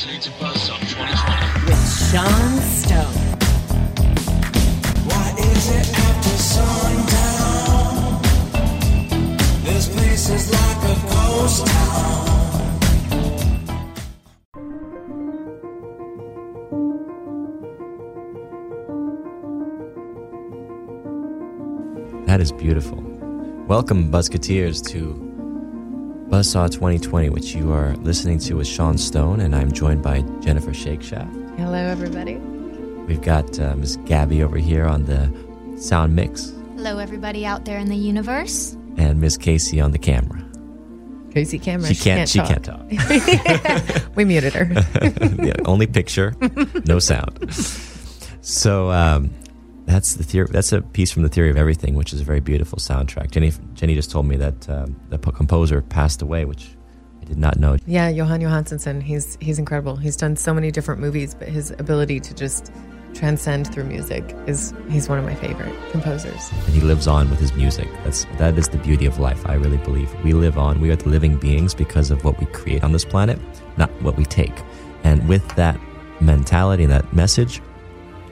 listening to Buzzsaw 2020. with Sean Stone. Why is it after sundown? This place is like a ghost town. That is beautiful. Welcome, Buzzketeers, to Buzzsaw 2020, which you are listening to with Sean Stone, and I'm joined by Jennifer Shakeshaft. Hello, everybody. We've got uh, Miss Gabby over here on the sound mix, Hello, everybody out there in the universe. and Miss Casey on the camera. Casey Cameron. She can't. She talk. can't talk. We muted her. yeah, only picture, no sound. So um, that's the theory. That's a piece from the Theory of Everything, which is a very beautiful soundtrack. Jenny, Jenny just told me that um, the po- composer passed away, which I did not know. yeah, Jóhann Jóhannsson. He's he's incredible. He's done so many different movies, but his ability to just transcend through music is he's one of my favorite composers. and he lives on with his music. That's that is the beauty of life. I really believe we live on. We are the living beings because of what we create on this planet, not what we take. And with that mentality and that message,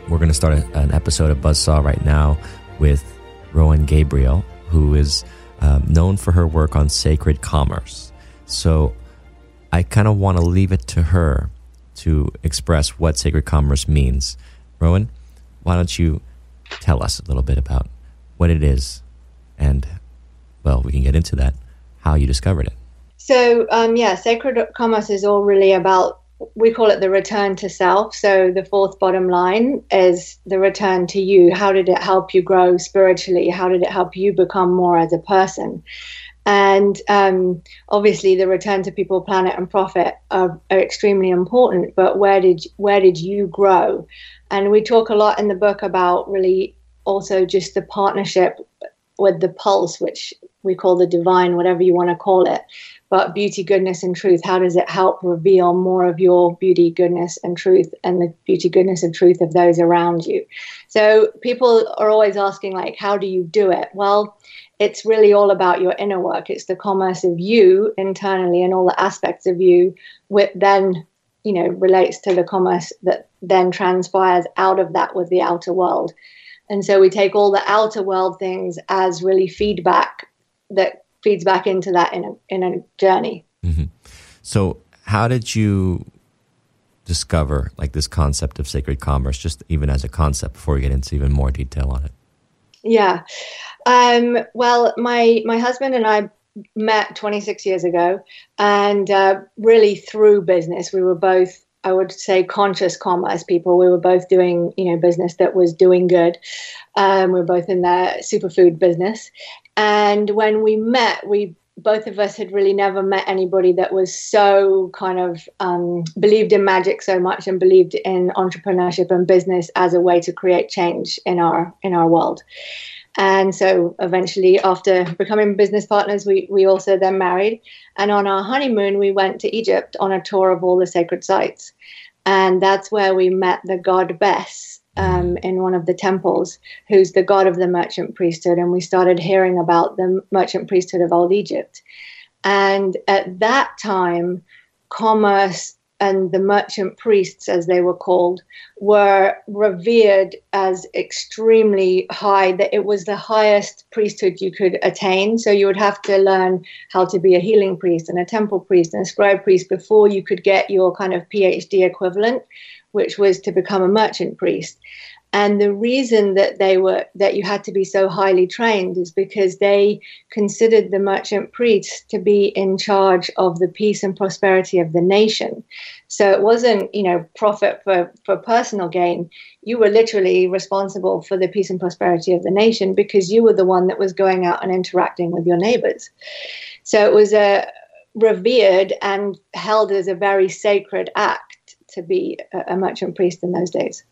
we're going to start a, an episode of Buzzsaw right now with Rowan Gabriel, who is um, known for her work on sacred commerce. So I kind of want to leave it to her to express what sacred commerce means. Rowan, why don't you tell us a little bit about what it is and, well, we can get into that, how you discovered it. So, um, yeah, sacred commerce is all really about, we call it the return to self. So, the fourth bottom line is the return to you. How did it help you grow spiritually? How did it help you become more as a person? And um, obviously, the return to people, planet, and profit are, are extremely important. But where did where did you grow? And we talk a lot in the book about really also just the partnership with the pulse, which we call the divine, whatever you want to call it. But beauty, goodness, and truth, how does it help reveal more of your beauty, goodness, and truth, and the beauty, goodness, and truth of those around you? So people are always asking, like, how do you do it? Well, it's really all about your inner work. It's the commerce of you internally and all the aspects of you, which then, you know, relates to the commerce that then transpires out of that with the outer world. And so we take all the outer world things as really feedback that feeds back into that in a, in a journey. So, how did you discover like this concept of sacred commerce, just even as a concept, before we get into even more detail on it? Yeah. Um, well, my my husband and I met 26 years ago, and uh, really through business, we were both. I would say conscious commerce people. We were both doing, you know, business that was doing good. Um, we were both in the superfood business, and when we met, we both of us had really never met anybody that was so kind of um, believed in magic so much and believed in entrepreneurship and business as a way to create change in our in our world. And so eventually, after becoming business partners, we, we also then married. And on our honeymoon, we went to Egypt on a tour of all the sacred sites. And that's where we met the god Bes um, in one of the temples, who's the god of the merchant priesthood. And we started hearing about the merchant priesthood of Old Egypt. And at that time, commerce and the merchant priests, as they were called, were revered as extremely high, that it was the highest priesthood you could attain. So you would have to learn how to be a healing priest and a temple priest and a scribe priest before you could get your kind of PhD equivalent, which was to become a merchant priest. And the reason that they were that you had to be so highly trained is because they considered the merchant priests to be in charge of the peace and prosperity of the nation. So it wasn't, you know, profit for, for personal gain. You were literally responsible for the peace and prosperity of the nation because you were the one that was going out and interacting with your neighbors. So it was a revered and held as a very sacred act to be a, a merchant priest in those days.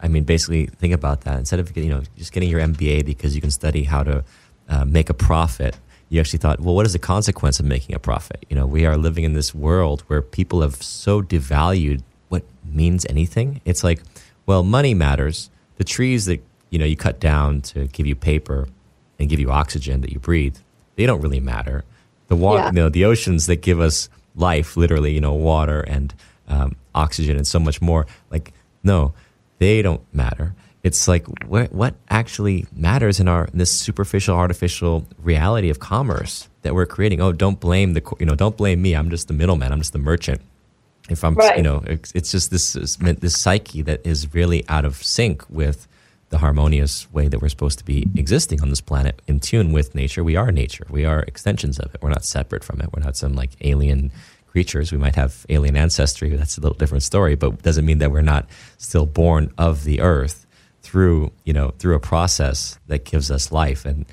I mean, basically, think about that. Instead of you know just getting your MBA because you can study how to uh, make a profit, you actually thought, well, what is the consequence of making a profit? You know, we are living in this world where people have so devalued what means anything. It's like, well, money matters. The trees that you know you cut down to give you paper and give you oxygen that you breathe, they don't really matter. The water, Yeah. you know, the oceans that give us life, literally, you know, water and um, oxygen and so much more. Like, no, they don't matter. It's like what what actually matters in our in this superficial, artificial reality of commerce that we're creating. Oh, don't blame the you know, don't blame me. I'm just the middleman. I'm just the merchant. If I'm, Right. you know, it's, it's just this this psyche that is really out of sync with the harmonious way that we're supposed to be existing on this planet in tune with nature. We are nature. We are extensions of it. We're not separate from it. We're not some like alien creatures. We might have alien ancestry. That's a little different story, but doesn't mean that we're not still born of the earth through, you know, through a process that gives us life. And,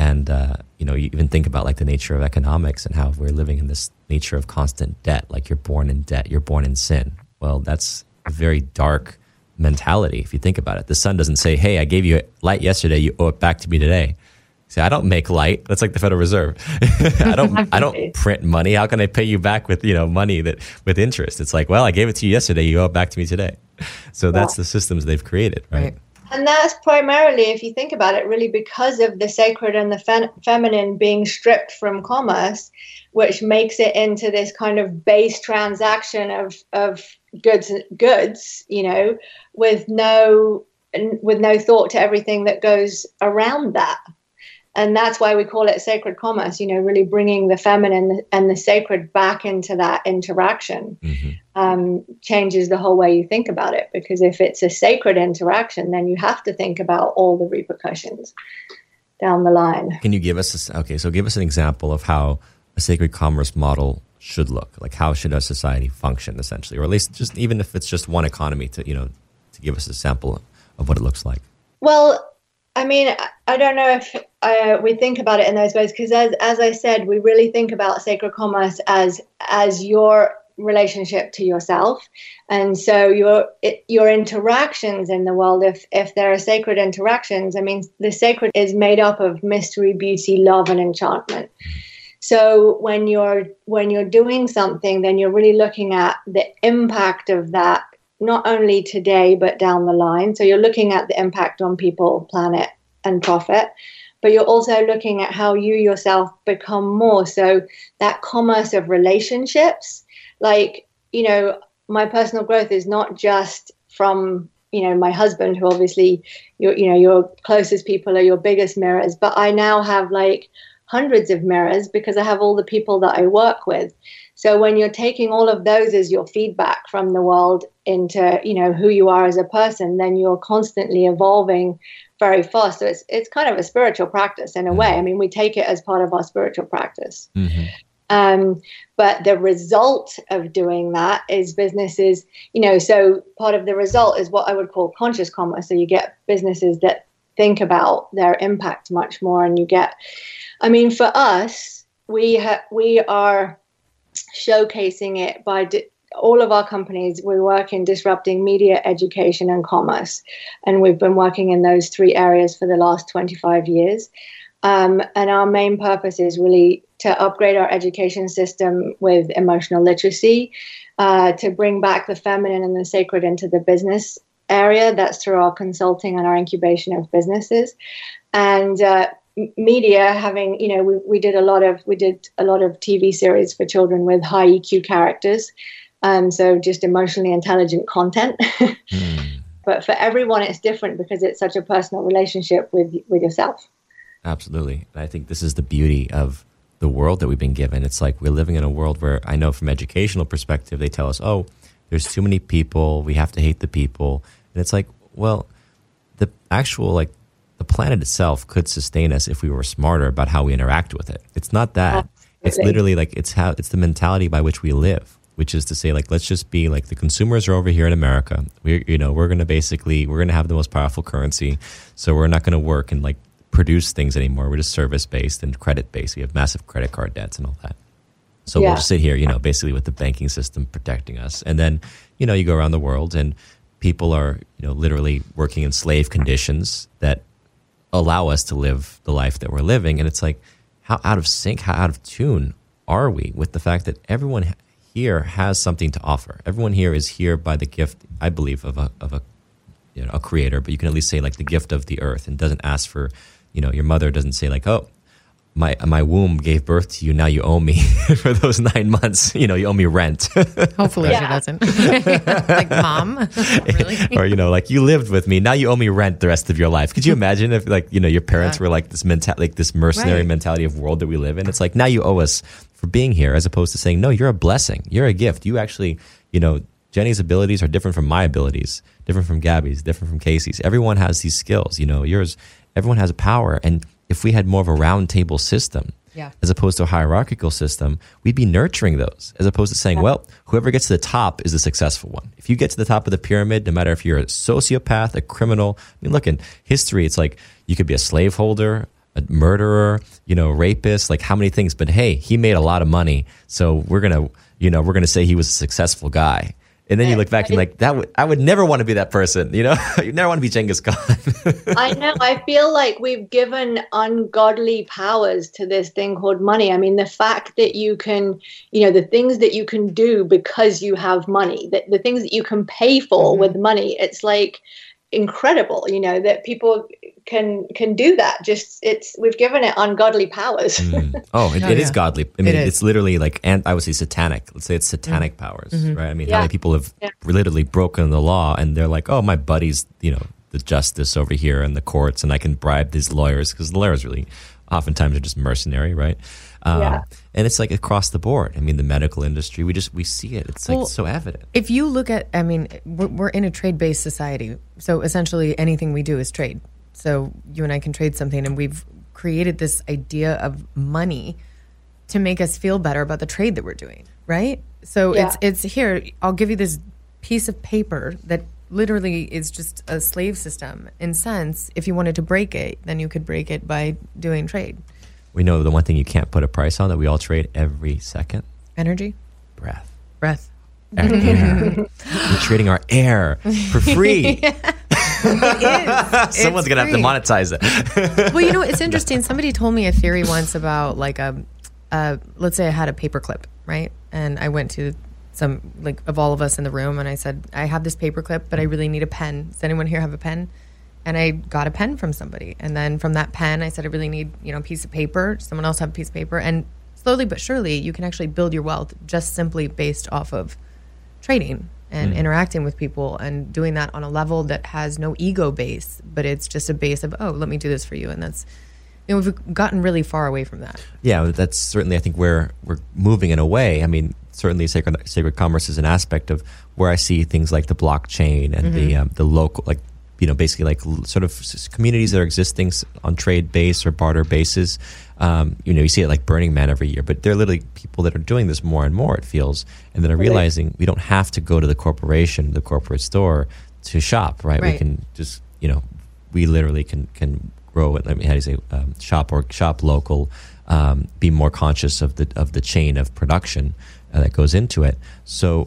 and, uh, you know, you even think about like the nature of economics and how we're living in this nature of constant debt. Like you're born in debt, you're born in sin. Well, that's a very dark mentality if you think about it. The sun doesn't say, "Hey, I gave you light yesterday, you owe it back to me today." See, I don't make light. That's like the Federal Reserve. I don't. I don't print money. How can I pay you back with you know money that with interest? It's like, well, I gave it to you yesterday. You owe it back to me today. So that's the systems they've created, right? Right. And that's primarily, if you think about it, really because of the sacred and the fem- feminine being stripped from commerce, which makes it into this kind of base transaction of of goods goods, you know, with no with no thought to everything that goes around that. And that's why we call it sacred commerce, you know, really bringing the feminine and the sacred back into that interaction hmm um, changes the whole way you think about it. Because if it's a sacred interaction, then you have to think about all the repercussions down the line. Can you give us a, okay? So give us an example of how a sacred commerce model should look. Like how should a society function, essentially, or at least just even if it's just one economy to you know to give us a sample of what it looks like. Well, I mean, I- don't know if uh, we think about it in those ways because, as as I said, we really think about sacred commerce as as your relationship to yourself, and so your it, your interactions in the world. If if there are sacred interactions, I mean, the sacred is made up of mystery, beauty, love, and enchantment. So when you're when you're doing something, then you're really looking at the impact of that, not only today but down the line. So you're looking at the impact on people, planet, and profit, but you're also looking at how you yourself become more. So that commerce of relationships, like you know, my personal growth is not just from you know my husband, who obviously your you know your closest people are your biggest mirrors, but I now have like hundreds of mirrors because I have all the people that I work with. So when you're taking all of those as your feedback from the world into, you know, who you are as a person, then you're constantly evolving very fast. So it's it's kind of a spiritual practice in a way. I mean, we take it as part of our spiritual practice. Mm-hmm. Um, but the result of doing that is businesses, you know, so part of the result is what I would call conscious commerce. So you get businesses that think about their impact much more, and you get, I mean, for us, we ha- we are showcasing it by di- all of our companies. We work in disrupting media, education, and commerce, and we've been working in those three areas for the last 25 years. Um, and our main purpose is really to upgrade our education system with emotional literacy, uh, to bring back the feminine and the sacred into the business area. That's through our consulting and our incubation of businesses, and uh, media. Having you know, we, we did a lot of we did a lot of TV series for children with high EQ characters, um, so just emotionally intelligent content. But for everyone, it's different because it's such a personal relationship with with yourself. Absolutely. And I think this is the beauty of the world that we've been given. It's like we're living in a world where I know from educational perspective, they tell us, oh, there's too many people. We have to hate the people. And it's like, well, the actual, like, the planet itself could sustain us if we were smarter about how we interact with it. It's not that. Oh, it's literally like, it's how, it's the mentality by which we live. Which is to say, like, let's just be like the consumers are over here in America. We're, you know, we're going to basically, we're going to have the most powerful currency. So we're not going to work and like produce things anymore. We're just service based and credit based. We have massive credit card debts and all that. So Yeah. we'll just sit here, you know, basically with the banking system protecting us. And then, you know, you go around the world and people are, you know, literally working in slave conditions that allow us to live the life that we're living. And it's like, how out of sync, how out of tune are we with the fact that everyone here has something to offer? Everyone here is here by the gift, I believe, of a, of a you know, a creator, but you can at least say like the gift of the earth and doesn't ask for, you know, your mother doesn't say like, oh, my my womb gave birth to you. Now you owe me for those nine months. You know, you owe me rent, Hopefully she doesn't. like, mom, really? or you know, like you lived with me. Now you owe me rent the rest of your life. Could you imagine if like you know your parents Yeah. were like this mental like this mercenary Right. mentality of world that we live in? It's like now you owe us for being here, as opposed to saying no, you're a blessing, you're a gift. You actually, you know, Jenny's abilities are different from my abilities, different from Gabby's, different from Casey's. Everyone has these skills. You know, yours. Everyone has a power, and if we had more of a round table system, Yeah. as opposed to a hierarchical system, we'd be nurturing those as opposed to saying, well, whoever gets to the top is the successful one. If you get to the top of the pyramid, no matter if you're a sociopath, a criminal, I mean, look in history, it's like you could be a slaveholder, a murderer, you know, rapist, like how many things, but hey, he made a lot of money. So we're going to, you know, we're going to say he was a successful guy. And then you look back and like that would I would never want to be that person, you know? you never want to be Genghis Khan. I know. I feel like we've given ungodly powers to this thing called money. I mean, the fact that you can, you know, the things that you can do because you have money, that the things that you can pay for mm-hmm. with money, it's like incredible, you know, that people can can do that. Just it's we've given it ungodly powers. Mm. Oh, it, Oh, it is yeah. godly. I mean, It is. it's literally like, and I would say satanic. Let's say it's mm-hmm. satanic powers, mm-hmm. right? I mean, how many people have Yeah. literally broken the law and they're like, oh, my buddy's, you know, the justice over here in the courts and I can bribe these lawyers because the lawyers really oftentimes are just mercenary, right? Um, Yeah. And it's like across the board. I mean, the medical industry, we just, we see it. It's like Well, so evident. If you look at, I mean, we're, we're in a trade based society. So essentially anything we do is trade. So you and I can trade something, and we've created this idea of money to make us feel better about the trade that we're doing, right? So Yeah. it's it's here. I'll give you this piece of paper that literally is just a slave system in sense. If you wanted to break it, then you could break it by doing trade, We know the one thing you can't put a price on that we all trade every second energy, breath. breath. Our air. We're trading our air for free. Someone's going to have to monetize it. well, you know, it's interesting. Somebody told me a theory once about like a, uh, let's say I had a paperclip, right? And I went to some like of all of us in the room, and I said, I have this paperclip, but I really need a pen. Does anyone here have a pen? And I got a pen from somebody, and then from that pen, I said, I really need you know a piece of paper. Someone else have a piece of paper, and slowly but surely, you can actually build your wealth just simply based off of trading and interacting with people and doing that on a level that has no ego base, but it's just a base of, oh, let me do this for you. And that's, you know, we've gotten really far away from that. yeah, that's certainly I think where we're moving in a way. I mean, certainly sacred sacred commerce is an aspect of where I see things like the blockchain and the um, the local like you know basically like sort of communities that are existing on trade base or barter bases. Um, you know, you see it like Burning Man every year, but there are literally people that are doing this more and more. It feels, and that are realizing we don't have to go to the corporation, the corporate store to shop. Right? We can just you know, we literally can can grow it. I mean, how do you say um, shop or shop local? Um, be more conscious of the of the chain of production uh, that goes into it. So,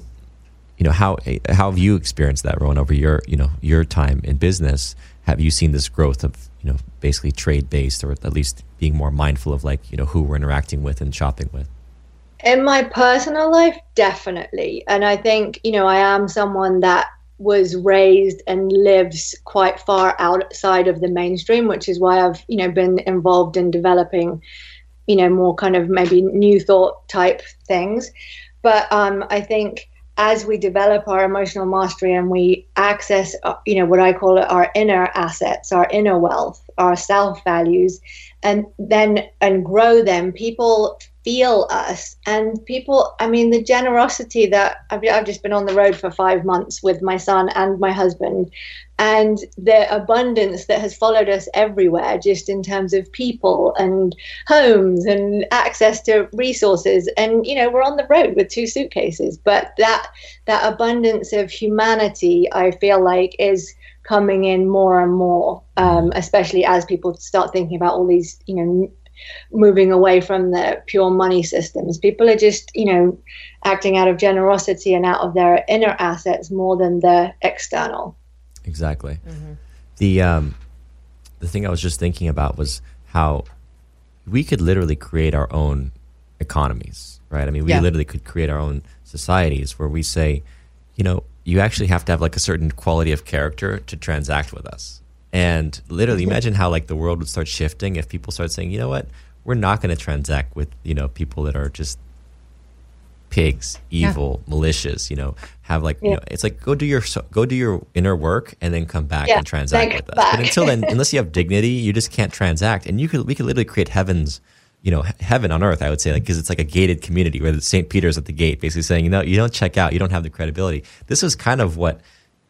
you know, how how have you experienced that, Rowan, over your you know your time in business? Have you seen this growth of you know basically trade based, or at least being more mindful of like you know who we're interacting with and shopping with? In my personal life, definitely. And I think, you know, I am someone that was raised and lives quite far outside of the mainstream, which is why I've, you know, been involved in developing, you know, more kind of maybe new thought type things. But um, I think as we develop our emotional mastery and we access, uh, you know, what I call our inner assets, our inner wealth, our self values, and then and grow them, people feel us. And people i mean the generosity that I've, I've just been on the road for five months with my son and my husband and the abundance that has followed us everywhere just in terms of people and homes and access to resources. And you know we're on the road with two suitcases but that that abundance of humanity i feel like is coming in more and more um, especially as people start thinking about all these you know moving away from the pure money systems. People are just, you know, acting out of generosity and out of their inner assets more than the external. Exactly. The um, the thing I was just thinking about was how we could literally create our own economies, right? I mean, we Yeah. literally could create our own societies where we say, you know, you actually have to have like a certain quality of character to transact with us. And literally, imagine how like the world would start shifting if people start saying, you know what, we're not going to transact with you know people that are just pigs, evil, malicious. You know, have like you know, it's like go do your go do your inner work and then come back Yeah, and transact with us. But until then, unless you have dignity, you just can't transact. And you could we could literally create heavens. You know, heaven on earth, I would say, like, because it's like a gated community where St. Peter's at the gate, basically saying, you know, you don't check out, you don't have the credibility. This was kind of what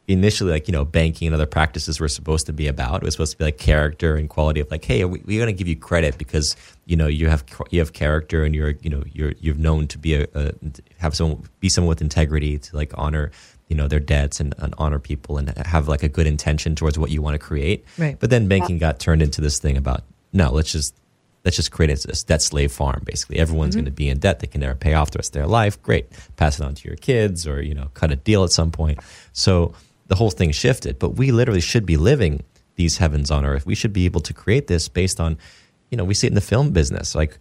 initially like you know banking and other practices were supposed to be about. It was supposed to be like character and quality of like, hey, we, we're going to give you credit because you know you have you have character and you're you know you're you've known to be a, a have someone be someone with integrity to like honor you know their debts and, and honor people and have like a good intention towards what you want to create. Right. But then banking got turned into this thing about no, let's just let's just create a, a debt slave farm. Basically, everyone's mm-hmm. going to be in debt; they can never pay off the rest of their life. Great, pass it on to your kids, or you know, cut a deal at some point. So the whole thing shifted. But we literally should be living these heavens on earth. We should be able to create this based on, you know, we see it in the film business. Like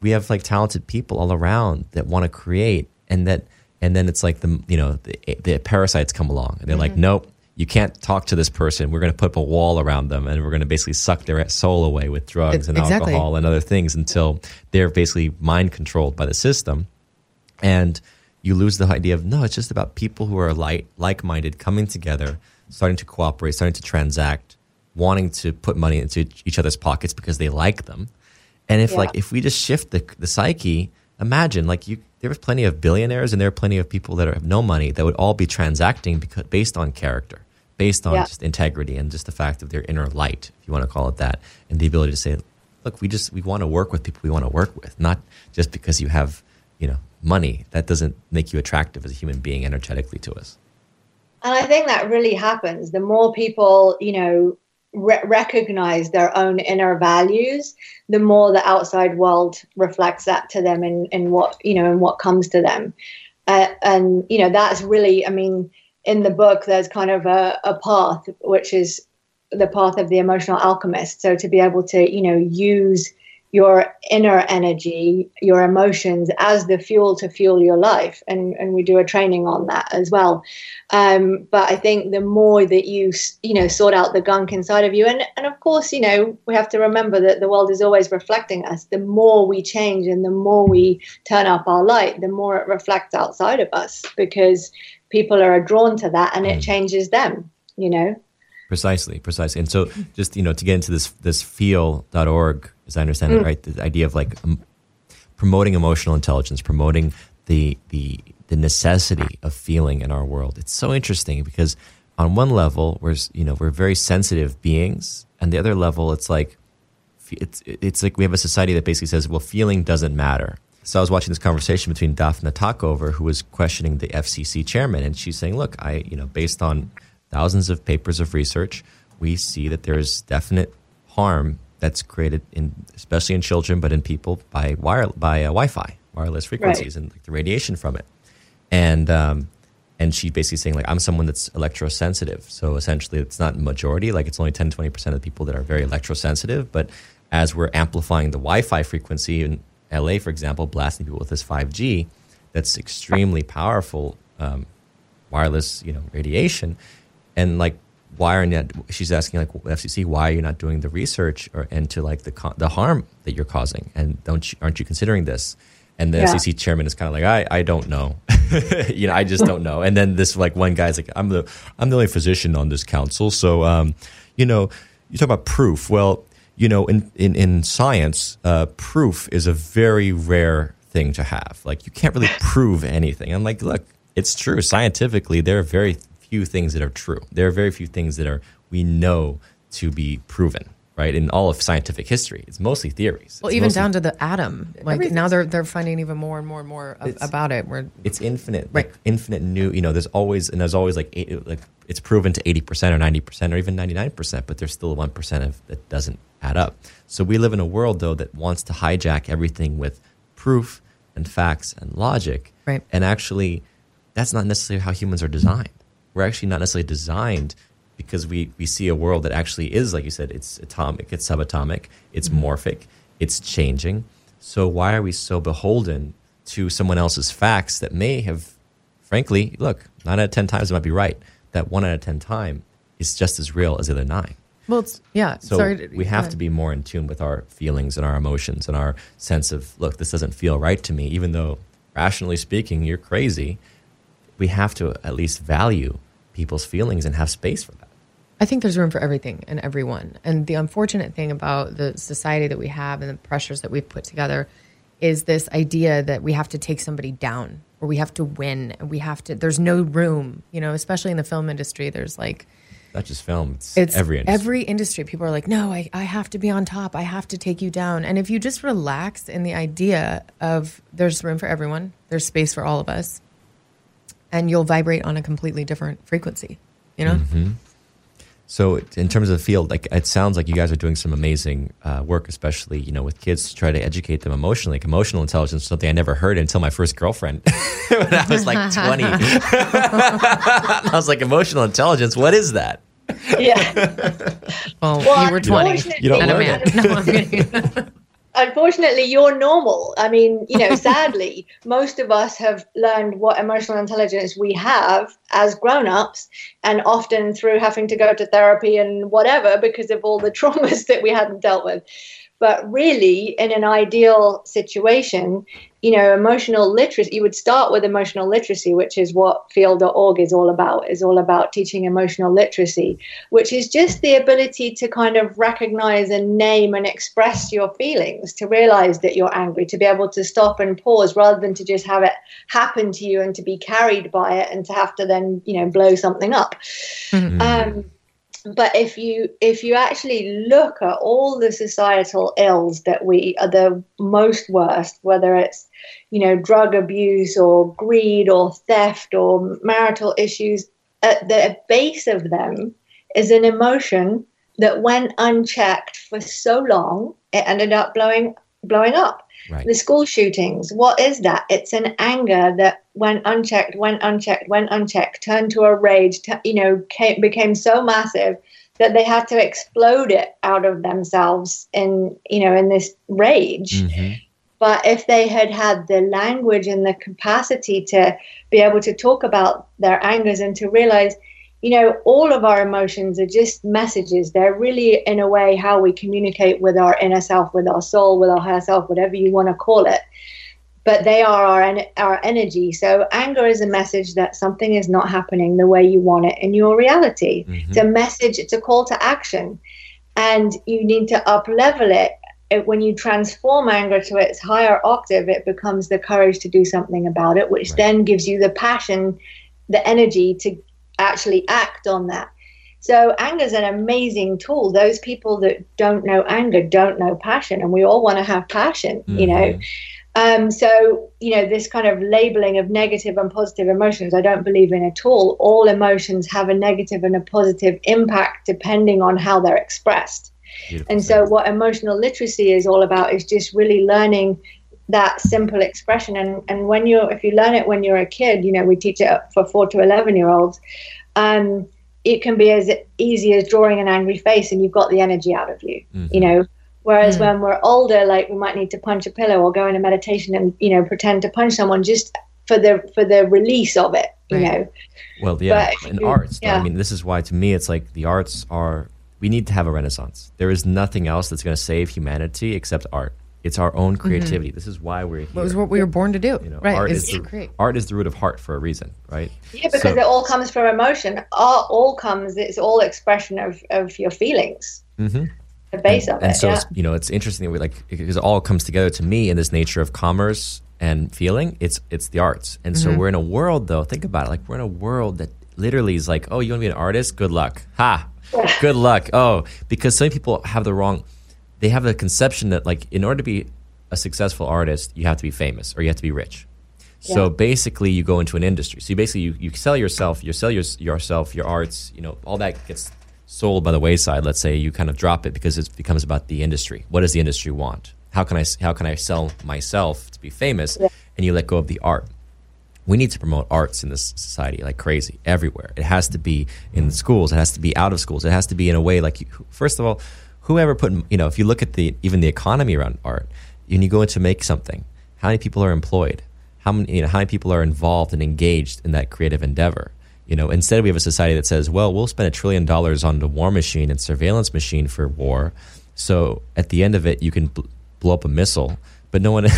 we have like talented people all around that want to create, and that and then it's like the you know the, the parasites come along and they're like, mm-hmm. nope. You can't talk to this person. We're going to put up a wall around them, and we're going to basically suck their soul away with drugs and Exactly. alcohol and other things until they're basically mind controlled by the system and you lose the idea of no it's just about people who are like like-minded coming together starting to cooperate starting to transact wanting to put money into each other's pockets because they like them and if Yeah. like if we just shift the, the psyche imagine like you there was plenty of billionaires and there are plenty of people that have no money that would all be transacting because based on character based on Yeah. just integrity and just the fact of their inner light if you want to call it that and the ability to say look we just we want to work with people we want to work with not just because you have you know money that doesn't make you attractive as a human being energetically to us And I think that really happens. The more people, you know, re- recognize their own inner values, the more the outside world reflects that to them in, in what, you know, in what comes to them. Uh, and, you know, that's really, I mean, in the book, there's kind of a, a path, which is the path of the emotional alchemist. So to be able to, you know, use your inner energy, your emotions as the fuel to fuel your life. And, and we do a training on that as well. Um, but I think the more that you, you know, sort out the gunk inside of you, and, and of course, you know, we have to remember that the world is always reflecting us. The more we change and the more we turn up our light, the more it reflects outside of us because people are drawn to that and it changes them, you know? precisely precisely and so just you know to get into this this feel.org as i understand it right the idea of like um, promoting emotional intelligence promoting the the the necessity of feeling in our world. It's so interesting because on one level we're you know we're very sensitive beings. And the other level it's like it's it's like we have a society that basically says well feeling doesn't matter. So I was watching this conversation between Dafna Tachover, who was questioning the FCC chairman, and she's saying, "Look, I, you know, based on thousands of papers of research, we see that there's definite harm that's created in, especially in children, but in people by wire by uh, Wi-Fi, wireless frequencies, and like the radiation from it." And um, and she basically saying like, "I'm someone that's electrosensitive, so essentially it's not majority, like it's only 10, 20 percent of the people that are very electrosensitive, but as we're amplifying the Wi-Fi frequency in LA, for example, blasting people with this 5G, that's extremely powerful um, wireless, you know, radiation, and like why are not she's asking like FCC why are you not doing the research or into like the the harm that you're causing and don't you, aren't you considering this? And the Yeah. FCC chairman is kind of like I I don't know, you know I just don't know. And then this like one guy's like I'm the I'm the only physician on this council, so um, you know you talk about proof. Well, you know in in in science, uh, proof is a very rare thing to have. Like you can't really prove anything. I'm like, look, it's true scientifically. There are very few things that are true. There are very few things that are we know to be proven. Right in all of scientific history, it's mostly theories. Well, It's even down to the atom. Like now they're they're finding even more and more and more of, about it. Where it's infinite, Right. like infinite new. You know, there's always and there's always like eight, like it's proven to eighty percent or ninety percent or even ninety nine percent, but there's still the one percent of that doesn't add up. So we live in a world though that wants to hijack everything with proof and facts and logic, Right. And actually, that's not necessarily how humans are designed. We're actually not necessarily designed because we, we see a world that actually is, like you said, it's atomic, it's subatomic, it's mm-hmm. morphic, it's changing. So why are we so beholden to someone else's facts that may have, frankly, look, nine out of 10 times it might be right. That one out of 10 time is just as real as the other nine. Well, it's, yeah. So sorry, to- we have to be more in tune with our feelings and our emotions and our sense of, look, this doesn't feel right to me, even though rationally speaking, you're crazy. We have to at least value people's feelings and have space for that. I think there's room for everything and everyone. And the unfortunate thing about the society that we have and the pressures that we've put together is this idea that we have to take somebody down or we have to win and we have to there's no room, you know, especially in the film industry there's like Not just film, it's, it's every industry. every industry. People are like, no, I, I have to be on top. I have to take you down. And if you just relax in the idea of there's room for everyone, there's space for all of us, and you'll vibrate on a completely different frequency, you know? Mm-hmm. So, in terms of the field, like it sounds like you guys are doing some amazing uh, work, especially you know with kids to try to educate them emotionally. Like emotional intelligence is something I never heard until my first girlfriend when I was like twenty. I was like, emotional intelligence, what is that? Yeah. Well, Well, you were 20 You don't and a learn man. it. No, I'm kidding. Unfortunately you're normal. I mean you know sadly most of us have learned what emotional intelligence we have as grown-ups and often through having to go to therapy and whatever because of all the traumas that we hadn't dealt with but really in an ideal situation you know emotional literacy you would start with emotional literacy which is what field.org is all about is all about teaching emotional literacy which is just the ability to kind of recognize and name and express your feelings to realize that you're angry to be able to stop and pause rather than to just have it happen to you and to be carried by it and to have to then you know blow something up. Um, but if you if you actually look at all the societal ills that we are the most worst whether it's you know drug abuse or greed or theft or marital issues at the base of them is an emotion that when unchecked for so long it ended up blowing blowing up Right. the school shootings what is that it's an anger that went unchecked went unchecked went unchecked turned to a rage t- you know came, became so massive that they had to explode it out of themselves in you know in this rage Mhm. but if they had had the language and the capacity to be able to talk about their angers and to realize you know all of our emotions are just messages. They're really in a way how we communicate with our inner self with our soul with our higher self whatever you want to call it. But they are our, our energy. So anger is a message that something is not happening the way you want it in your reality. Mm-hmm. It's a message it's a call to action. And you need to up level it. It, when you transform anger to its higher octave, it becomes the courage to do something about it, which Right. then gives you the passion, the energy to actually act on that. So anger is an amazing tool. Those people that don't know anger don't know passion, and we all want to have passion, you know. Um, so you know this kind of labeling of negative and positive emotions, I don't believe in at all. All emotions have a negative and a positive impact depending on how they're expressed. Beautiful And so, what emotional literacy is all about is just really learning that simple expression. And and when you're, if you learn it when you're a kid, you know, we teach it for four to eleven year olds. Um, it can be as easy as drawing an angry face, and you've got the energy out of you. You know. Whereas when we're older, like we might need to punch a pillow or go in a meditation and you know pretend to punch someone just for the for the release of it. You Right. know. Well, yeah, But in you- arts. though, I mean, this is why to me it's like the arts are. We need to have a renaissance. There is nothing else that's going to save humanity except art. It's our own creativity. This is why we're here. It was what we were born to do, you know, right? art Is is the, art is the root of heart for a reason, right? Yeah, because So- it all comes from emotion. Art all comes. It's all expression of of your feelings. Mhm. The base of and it. so yeah. it's, you know it's interesting that we like because it all comes together to me in this nature of commerce and feeling it's it's the arts and Mm-hmm. so we're in a world though think about it like we're in a world that literally is like oh you want to be an artist good luck ha good luck oh because some people have the wrong they have the conception that like in order to be a successful artist you have to be famous or you have to be rich. So basically you go into an industry. So you basically you, you sell yourself you sell your, yourself your arts you know all that gets sold by the wayside let's say you kind of drop it because it becomes about the industry. What does the industry want? How can i how can i sell myself to be famous and you let go of the art? We need to promote arts in this society like crazy everywhere. It has to be in schools. It has to be out of schools. It has to be in a way like you, first of all whoever put you know if you look at the even the economy around art and you go in to make something how many people are employed how many you know how many people are involved and engaged in that creative endeavor You know, instead we have a society that says, well, we'll spend a trillion dollars on the war machine and surveillance machine for war. So at the end of it, you can bl- blow up a missile, but no one.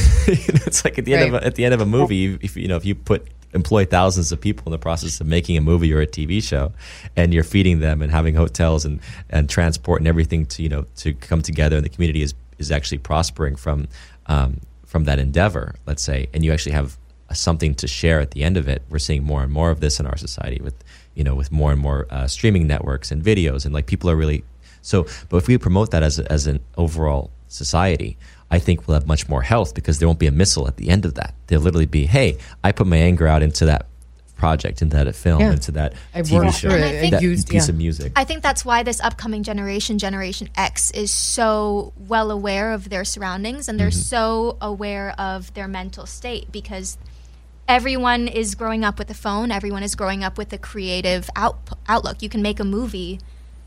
it's like at the end Right. of a, at the end of a movie, if you know if you put employ thousands of people in the process of making a movie or a TV show, and you're feeding them and having hotels and and transport and everything to you know to come together, and the community is is actually prospering from um, from that endeavor. Let's say, and you actually have something to share at the end of it. We're seeing more and more of this in our society with you know with more and more uh, streaming networks and videos, and like people are really so. But if we promote that as as an overall society. I think we'll have much more health because there won't be a missile at the end of that. There'll literally be, hey, I put my anger out into that project, into that film, Yeah. into that I TV worked show, through And I think- that used, piece yeah. of music. I think that's why this upcoming generation, Generation X, is so well aware of their surroundings and they're mm-hmm. so aware of their mental state because everyone is growing up with a phone, everyone is growing up with a creative out- outlook. You can make a movie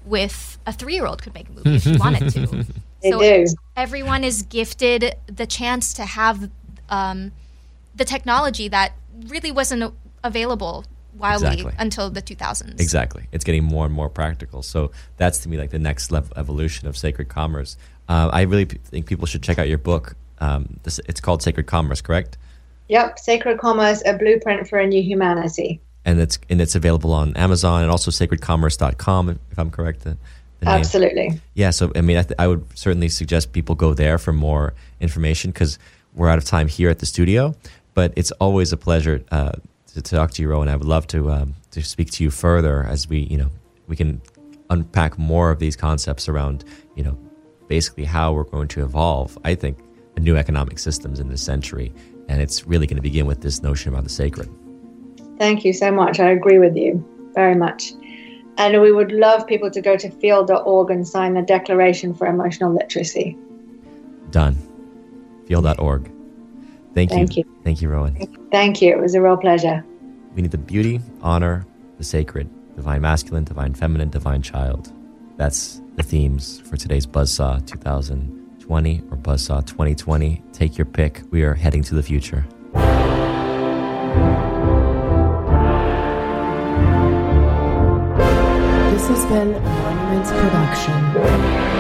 with a three year old could make a movie if she wanted to. They do. everyone is gifted the chance to have um, the technology that really wasn't available wildly Exactly. until the 2000s. Exactly. It's getting more and more practical. So that's to me like the next level evolution of sacred commerce. Uh, I really p- think people should check out your book. Um, this, it's called Sacred Commerce, correct? Yep, Sacred Commerce, a blueprint for a new humanity. And it's and it's available on Amazon and also sacredcommerce.com, if, if I'm correct. The, the. Absolutely. Yeah, so I mean, I, th- I would certainly suggest people go there for more information because we're out of time here at the studio. But it's always a pleasure uh, to, talk to you, Rowan. I would love to um, to speak to you further as we, you know, we can unpack more of these concepts around, you know, basically how we're going to evolve. I think a new economic systems in this century, and it's really going to begin with this notion about the sacred. Thank you so much. I agree with you very much. And we would love people to go to field.org and sign the Declaration for Emotional Literacy. Done. Feel.org. Thank you. Thank you. Thank you, Rowan. Thank you. It was a real pleasure. We need the beauty, honor, the sacred, divine masculine, divine feminine, divine child. That's the themes for today's Buzzsaw 2020 or Buzzsaw 2020. Take your pick. We are heading to the future. A Monuments Production.